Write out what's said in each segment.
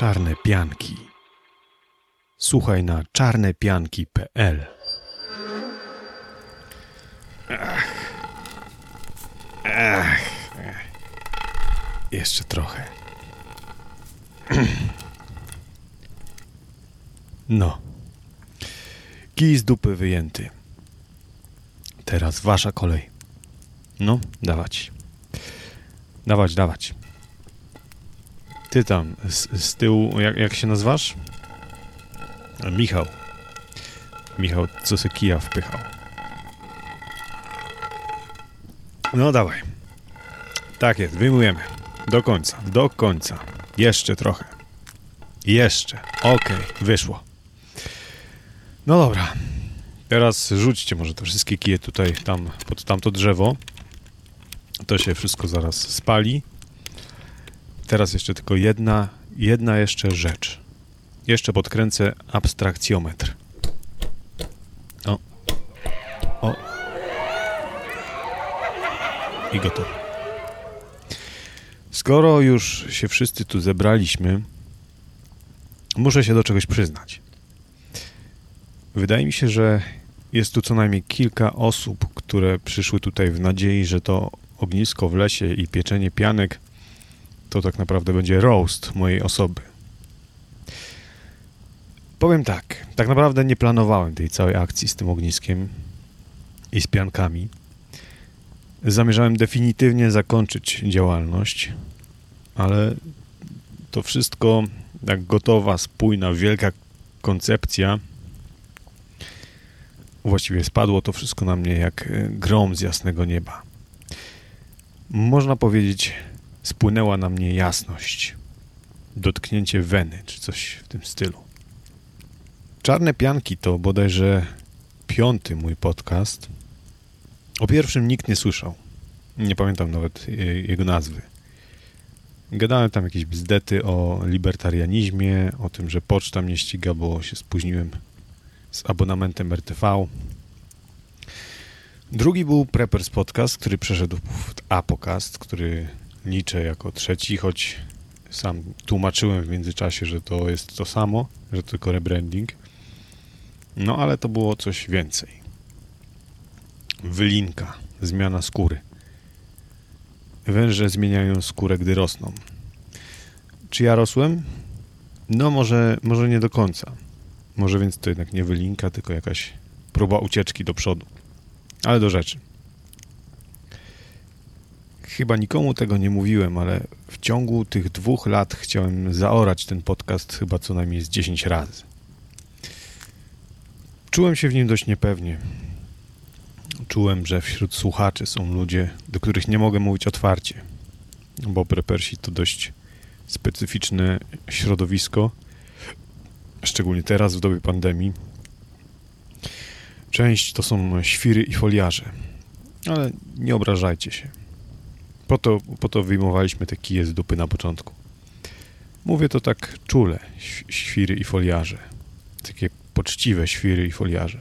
Czarne pianki. Słuchaj na czarnepianki.pl. Ach. Ach. Jeszcze trochę. No. Kij z dupy wyjęty. Teraz wasza kolej. No, dawać. Dawać, dawać. Ty tam, z, z tyłu, jak, jak się nazywasz? Michał. Michał, co se kija wpychał. No dawaj. Tak jest, wyjmujemy. Do końca, do końca. Jeszcze trochę. Jeszcze. Okej, wyszło. No dobra. Teraz rzućcie może te wszystkie kije tutaj, tam, pod tamto drzewo. To się wszystko zaraz spali. Teraz jeszcze tylko jedna, jedna jeszcze rzecz. Jeszcze podkręcę abstrakcjometr. O. O. I gotowe. Skoro już się wszyscy tu zebraliśmy, muszę się do czegoś przyznać. Wydaje mi się, że jest tu co najmniej kilka osób, które przyszły tutaj w nadziei, że to ognisko w lesie i pieczenie pianek to tak naprawdę będzie roast mojej osoby. Powiem tak, tak naprawdę nie planowałem tej całej akcji z tym ogniskiem i z piankami. Zamierzałem definitywnie zakończyć działalność, ale to wszystko, jak gotowa, spójna, wielka koncepcja, właściwie spadło to wszystko na mnie jak grom z jasnego nieba. Można powiedzieć, spłynęła na mnie jasność, dotknięcie weny, czy coś w tym stylu. Czarne Pianki to bodajże piąty mój podcast. O pierwszym nikt nie słyszał. Nie pamiętam nawet jego nazwy. Gadałem tam jakieś bzdety o libertarianizmie, o tym, że poczta mnie ściga, bo się spóźniłem z abonamentem RTV. Drugi był Preppers Podcast, który przeszedł w Apocast, który liczę jako trzeci, choć sam tłumaczyłem w międzyczasie, że to jest to samo, że tylko rebranding. No ale to było coś więcej. Wylinka, zmiana skóry. Węże zmieniają skórę, gdy rosną. Czy ja rosłem? No może, może nie do końca. Może więc to jednak nie wylinka, tylko jakaś próba ucieczki do przodu. Ale do rzeczy. Chyba nikomu tego nie mówiłem, ale w ciągu tych dwóch lat chciałem zaorać ten podcast chyba co najmniej z 10 razy. Czułem się w nim dość niepewnie. Czułem, że wśród słuchaczy są ludzie, do których nie mogę mówić otwarcie, bo prepersi to dość specyficzne środowisko, szczególnie teraz w dobie pandemii. Część to są świry i foliarze, ale nie obrażajcie się. Po to, po to wyjmowaliśmy te kije z dupy na początku. Mówię to tak czule, świry i foliarze. Takie poczciwe świry i foliarze.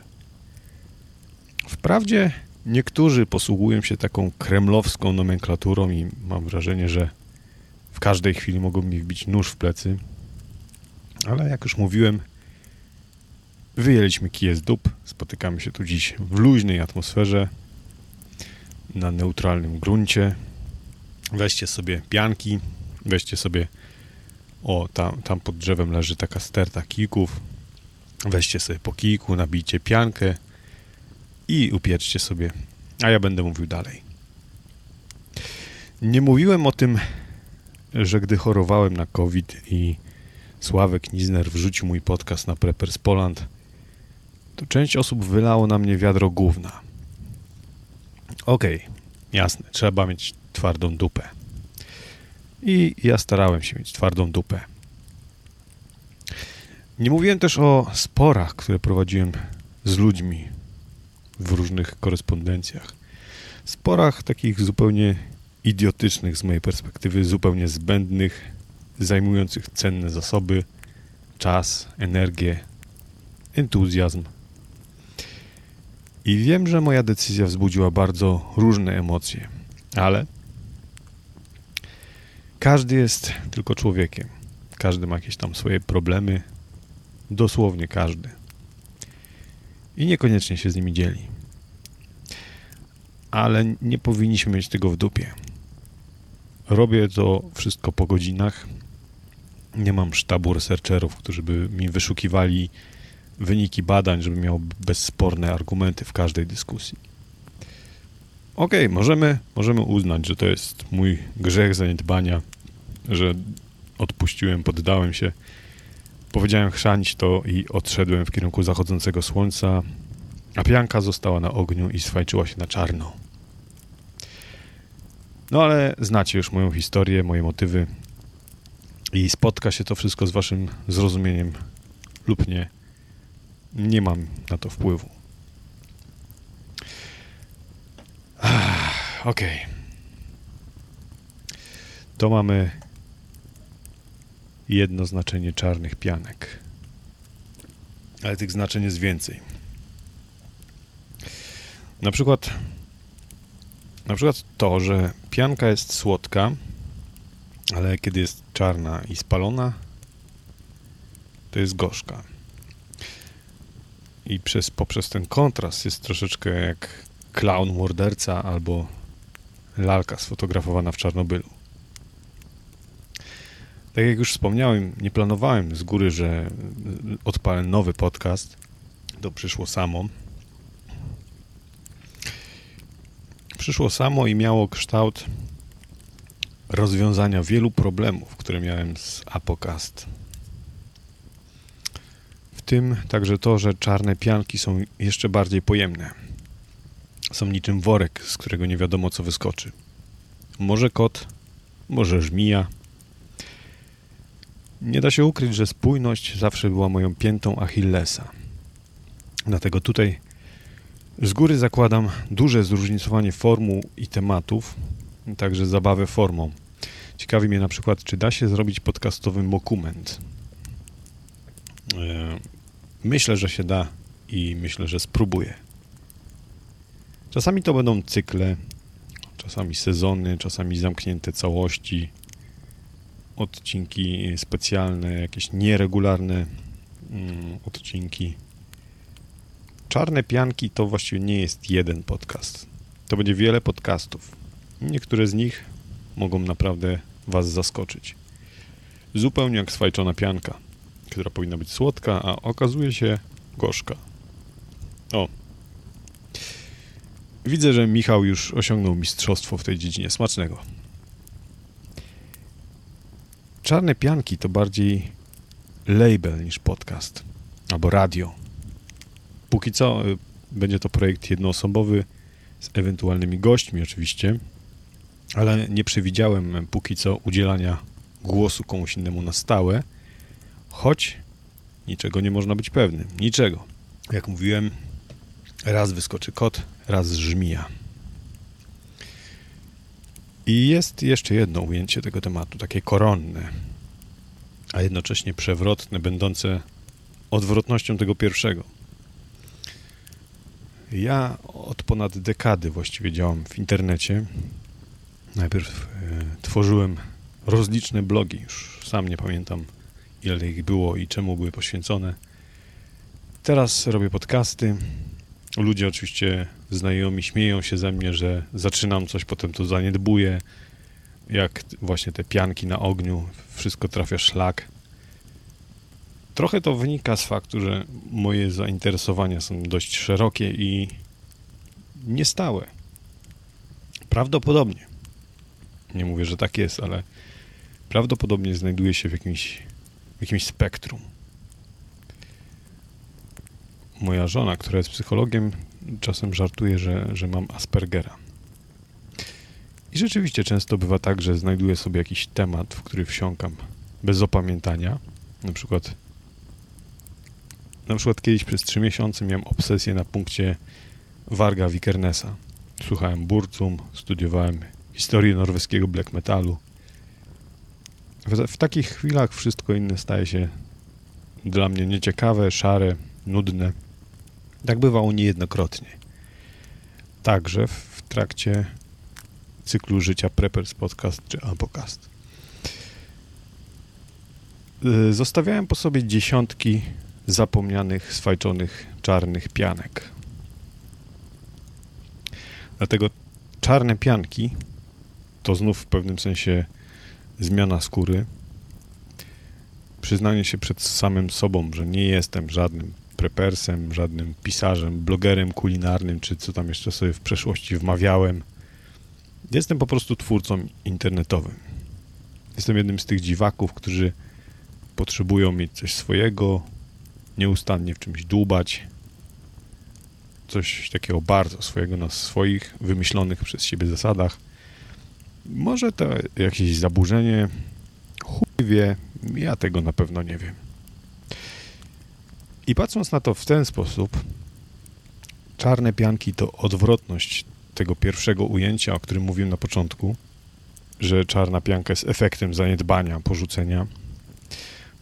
Wprawdzie niektórzy posługują się taką kremlowską nomenklaturą i mam wrażenie, że w każdej chwili mogą mi wbić nóż w plecy. Ale jak już mówiłem, wyjęliśmy kije z dup. Spotykamy się tu dziś w luźnej atmosferze, na neutralnym gruncie. Weźcie sobie pianki, weźcie sobie, o, tam, tam pod drzewem leży taka sterta kijków. Weźcie sobie po kijku, nabijcie piankę i upieczcie sobie, a ja będę mówił dalej. Nie mówiłem o tym, że gdy chorowałem na COVID i Sławek Nizner wrzucił mój podcast na Preppers Poland, to część osób wylało na mnie wiadro gówna. Okej, okay, jasne, trzeba mieć twardą dupę. I ja starałem się mieć twardą dupę. Nie mówiłem też o sporach, które prowadziłem z ludźmi w różnych korespondencjach. Sporach takich zupełnie idiotycznych z mojej perspektywy, zupełnie zbędnych, zajmujących cenne zasoby, czas, energię, entuzjazm. I wiem, że moja decyzja wzbudziła bardzo różne emocje, ale każdy jest tylko człowiekiem. Każdy ma jakieś tam swoje problemy. Dosłownie każdy. I niekoniecznie się z nimi dzieli. Ale nie powinniśmy mieć tego w dupie. Robię to wszystko po godzinach. Nie mam sztabu researcherów, którzy by mi wyszukiwali wyniki badań, żeby miał bezsporne argumenty w każdej dyskusji. Okej, okay, możemy, możemy uznać, że to jest mój grzech zaniedbania, że odpuściłem, poddałem się. Powiedziałem chrzanić to i odszedłem w kierunku zachodzącego słońca, a pianka została na ogniu i swajczyła się na czarno. No ale znacie już moją historię, moje motywy i spotka się to wszystko z waszym zrozumieniem lub nie. Nie mam na to wpływu. Okej. Okay. To mamy jedno znaczenie czarnych pianek. Ale tych znaczeń jest więcej. Na przykład na przykład to, że pianka jest słodka, ale kiedy jest czarna i spalona, to jest gorzka. I przez, poprzez ten kontrast jest troszeczkę jak klaun morderca albo lalka sfotografowana w Czarnobylu. Tak jak już wspomniałem, nie planowałem z góry, że odpalę nowy podcast. To przyszło samo. Przyszło samo i miało kształt rozwiązania wielu problemów, które miałem z Apocast. W tym także to, że czarne pianki są jeszcze bardziej pojemne. Są niczym worek, z którego nie wiadomo co wyskoczy. Może kot, może żmija. Nie da się ukryć, że spójność zawsze była moją piętą Achillesa. Dlatego tutaj z góry zakładam duże zróżnicowanie formuł i tematów, także zabawę formą. Ciekawi mnie na przykład, czy da się zrobić podcastowy dokument. E, myślę, że się da i myślę, że spróbuję. Czasami to będą cykle, czasami sezony, czasami zamknięte całości, odcinki specjalne, jakieś nieregularne mm, odcinki. Czarne pianki to właściwie nie jest jeden podcast. To będzie wiele podcastów. Niektóre z nich mogą naprawdę Was zaskoczyć. Zupełnie jak swajczona pianka, która powinna być słodka, a okazuje się gorzka. O. Widzę, że Michał już osiągnął mistrzostwo w tej dziedzinie smacznego. Czarne pianki to bardziej label niż podcast albo radio. Póki co y, będzie to projekt jednoosobowy z ewentualnymi gośćmi oczywiście, ale nie przewidziałem póki co udzielania głosu komuś innemu na stałe, choć niczego nie można być pewnym. Niczego. Jak mówiłem, raz wyskoczy kot, raz żmija. I jest jeszcze jedno ujęcie tego tematu, takie koronne, a jednocześnie przewrotne, będące odwrotnością tego pierwszego. Ja od ponad dekady właściwie działam w internecie. Najpierw e, tworzyłem rozliczne blogi, już sam nie pamiętam ile ich było i czemu były poświęcone. Teraz robię podcasty. Ludzie oczywiście znajomi śmieją się ze mnie, że zaczynam coś, potem to zaniedbuję. Jak właśnie te pianki na ogniu, wszystko trafia szlak. Trochę to wynika z faktu, że moje zainteresowania są dość szerokie i niestałe. Prawdopodobnie, nie mówię, że tak jest, ale prawdopodobnie znajduje się w jakimś, w jakimś spektrum. Moja żona, która jest psychologiem, czasem żartuje, że, że mam Aspergera. I rzeczywiście często bywa tak, że znajduję sobie jakiś temat, w który wsiąkam bez opamiętania. Na przykład na przykład kiedyś przez trzy miesiące miałem obsesję na punkcie Warga Vikernesa. Słuchałem Burzum, studiowałem historię norweskiego black metalu. W, w takich chwilach wszystko inne staje się dla mnie nieciekawe, szare, nudne. Tak bywało niejednokrotnie. Także w trakcie cyklu życia Preppers Podcast czy Apocast. y, zostawiałem po sobie dziesiątki zapomnianych, swajczonych, czarnych pianek. Dlatego czarne pianki to znów w pewnym sensie zmiana skóry. Przyznanie się przed samym sobą, że nie jestem żadnym prepersem, żadnym pisarzem, blogerem kulinarnym, czy co tam jeszcze sobie w przeszłości wmawiałem. Jestem po prostu twórcą internetowym. Jestem jednym z tych dziwaków, którzy potrzebują mieć coś swojego, nieustannie w czymś dłubać, coś takiego bardzo swojego na swoich wymyślonych przez siebie zasadach. Może to jakieś zaburzenie, chuj wie, ja tego na pewno nie wiem. I patrząc na to w ten sposób, czarne pianki to odwrotność tego pierwszego ujęcia, o którym mówiłem na początku, że czarna pianka jest efektem zaniedbania, porzucenia,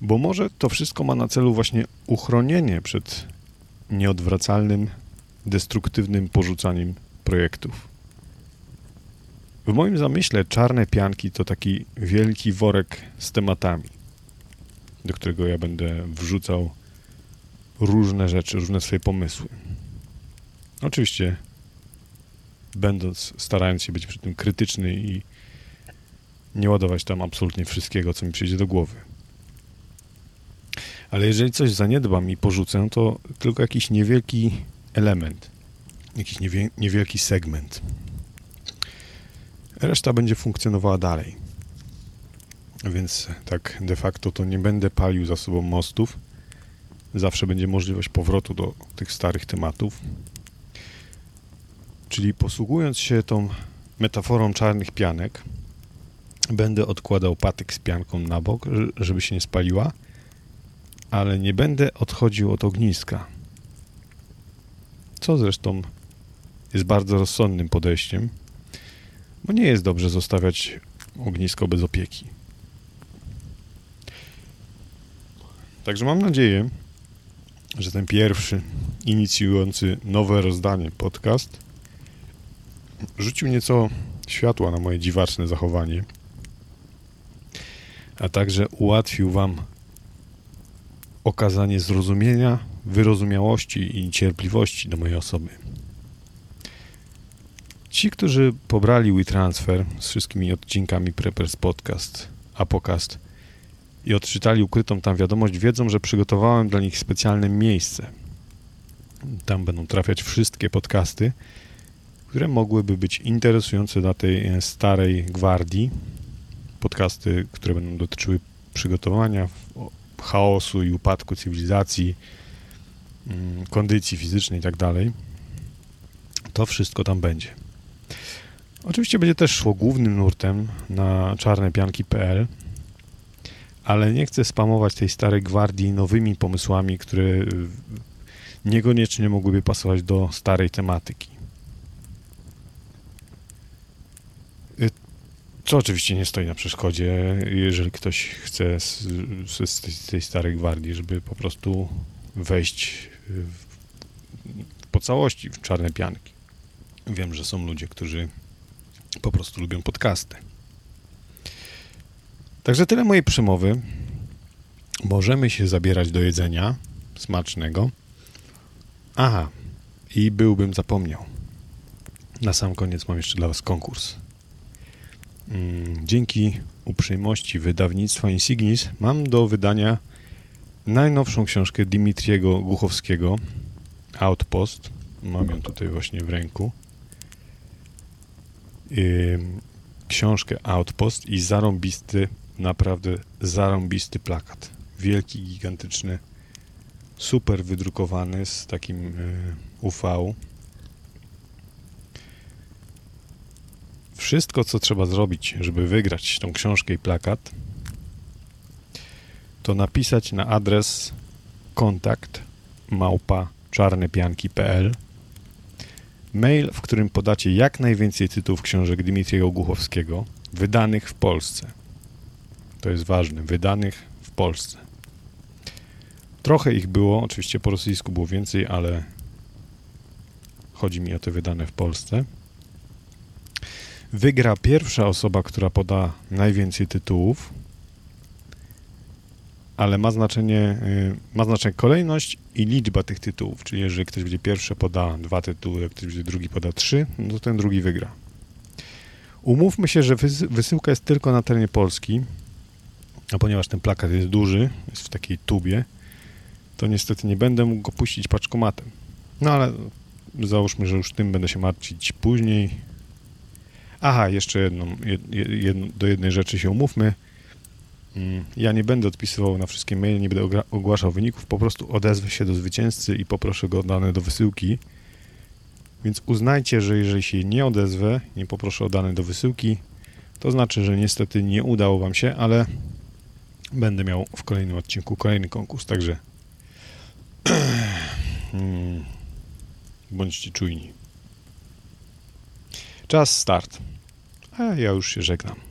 bo może to wszystko ma na celu właśnie uchronienie przed nieodwracalnym, destruktywnym porzucaniem projektów. W moim zamyśle czarne pianki to taki wielki worek z tematami, do którego ja będę wrzucał różne rzeczy, różne swoje pomysły. Oczywiście, będąc, starając się być przy tym krytyczny i nie ładować tam absolutnie wszystkiego, co mi przyjdzie do głowy. Ale jeżeli coś zaniedbam i porzucę, to tylko jakiś niewielki element, jakiś niewie, niewielki segment. Reszta będzie funkcjonowała dalej. Więc tak de facto to nie będę palił za sobą mostów. Zawsze będzie możliwość powrotu do tych starych tematów. Czyli posługując się tą metaforą czarnych pianek, będę odkładał patyk z pianką na bok, żeby się nie spaliła, ale nie będę odchodził od ogniska. Co zresztą jest bardzo rozsądnym podejściem, bo nie jest dobrze zostawiać ognisko bez opieki. Także mam nadzieję, że ten pierwszy inicjujący nowe rozdanie podcast rzucił nieco światła na moje dziwaczne zachowanie, a także ułatwił Wam okazanie zrozumienia, wyrozumiałości i cierpliwości do mojej osoby. Ci, którzy pobrali WeTransfer z wszystkimi odcinkami Preppers Podcast, Apocast i odczytali ukrytą tam wiadomość, wiedzą, że przygotowałem dla nich specjalne miejsce. Tam będą trafiać wszystkie podcasty, które mogłyby być interesujące dla tej starej gwardii. Podcasty, które będą dotyczyły przygotowania, chaosu i upadku cywilizacji, mm, kondycji fizycznej tak dalej. To wszystko tam będzie. Oczywiście będzie też szło głównym nurtem na czarnepianki.pl, ale nie chcę spamować tej starej gwardii nowymi pomysłami, które y, niekoniecznie mogłyby pasować do starej tematyki. Y, co oczywiście nie stoi na przeszkodzie, jeżeli ktoś chce z, z, tej starej gwardii, żeby po prostu wejść w, po całości w czarne pianki. Wiem, że są ludzie, którzy po prostu lubią podcasty. Także tyle mojej przemowy. Możemy się zabierać do jedzenia smacznego. Aha, i byłbym zapomniał. Na sam koniec mam jeszcze dla Was konkurs. Mm, dzięki uprzejmości wydawnictwa Insignis mam do wydania najnowszą książkę Dimitriego Głuchowskiego Outpost. Mam ją tutaj właśnie w ręku książkę Outpost i zarąbisty, naprawdę zarąbisty plakat. Wielki, gigantyczny, super wydrukowany z takim y, UV. Wszystko, co trzeba zrobić, żeby wygrać tą książkę i plakat, to napisać na adres kontakt małpa czarnepianki.pl Mail, w którym podacie jak najwięcej tytułów książek Dmitriego Głuchowskiego, wydanych w Polsce. To jest ważne, wydanych w Polsce. Trochę ich było, oczywiście po rosyjsku było więcej, ale chodzi mi o te wydane w Polsce. Wygra pierwsza osoba, która poda najwięcej tytułów. ale ma znaczenie, y, ma znaczenie kolejność i liczba tych tytułów. Czyli jeżeli ktoś będzie pierwszy, poda dwa tytuły, jak ktoś będzie drugi, poda trzy, no to ten drugi wygra. Umówmy się, że wys- wysyłka jest tylko na terenie Polski, a ponieważ ten plakat jest duży, jest w takiej tubie, to niestety nie będę mógł go puścić paczkomatem. No ale załóżmy, że już tym będę się martwić później. Aha, jeszcze jedną, jed, jed, do jednej rzeczy się umówmy. Mm, Ja nie będę odpisywał na wszystkie maile, nie będę ogłaszał wyników, po prostu odezwę się do zwycięzcy i poproszę go o dane do wysyłki. Więc uznajcie, że jeżeli się nie odezwę, nie poproszę o dane do wysyłki, to znaczy, że niestety nie udało Wam się, ale będę miał w kolejnym odcinku kolejny konkurs, także mm, bądźcie czujni. Czas start. A ja już się żegnam.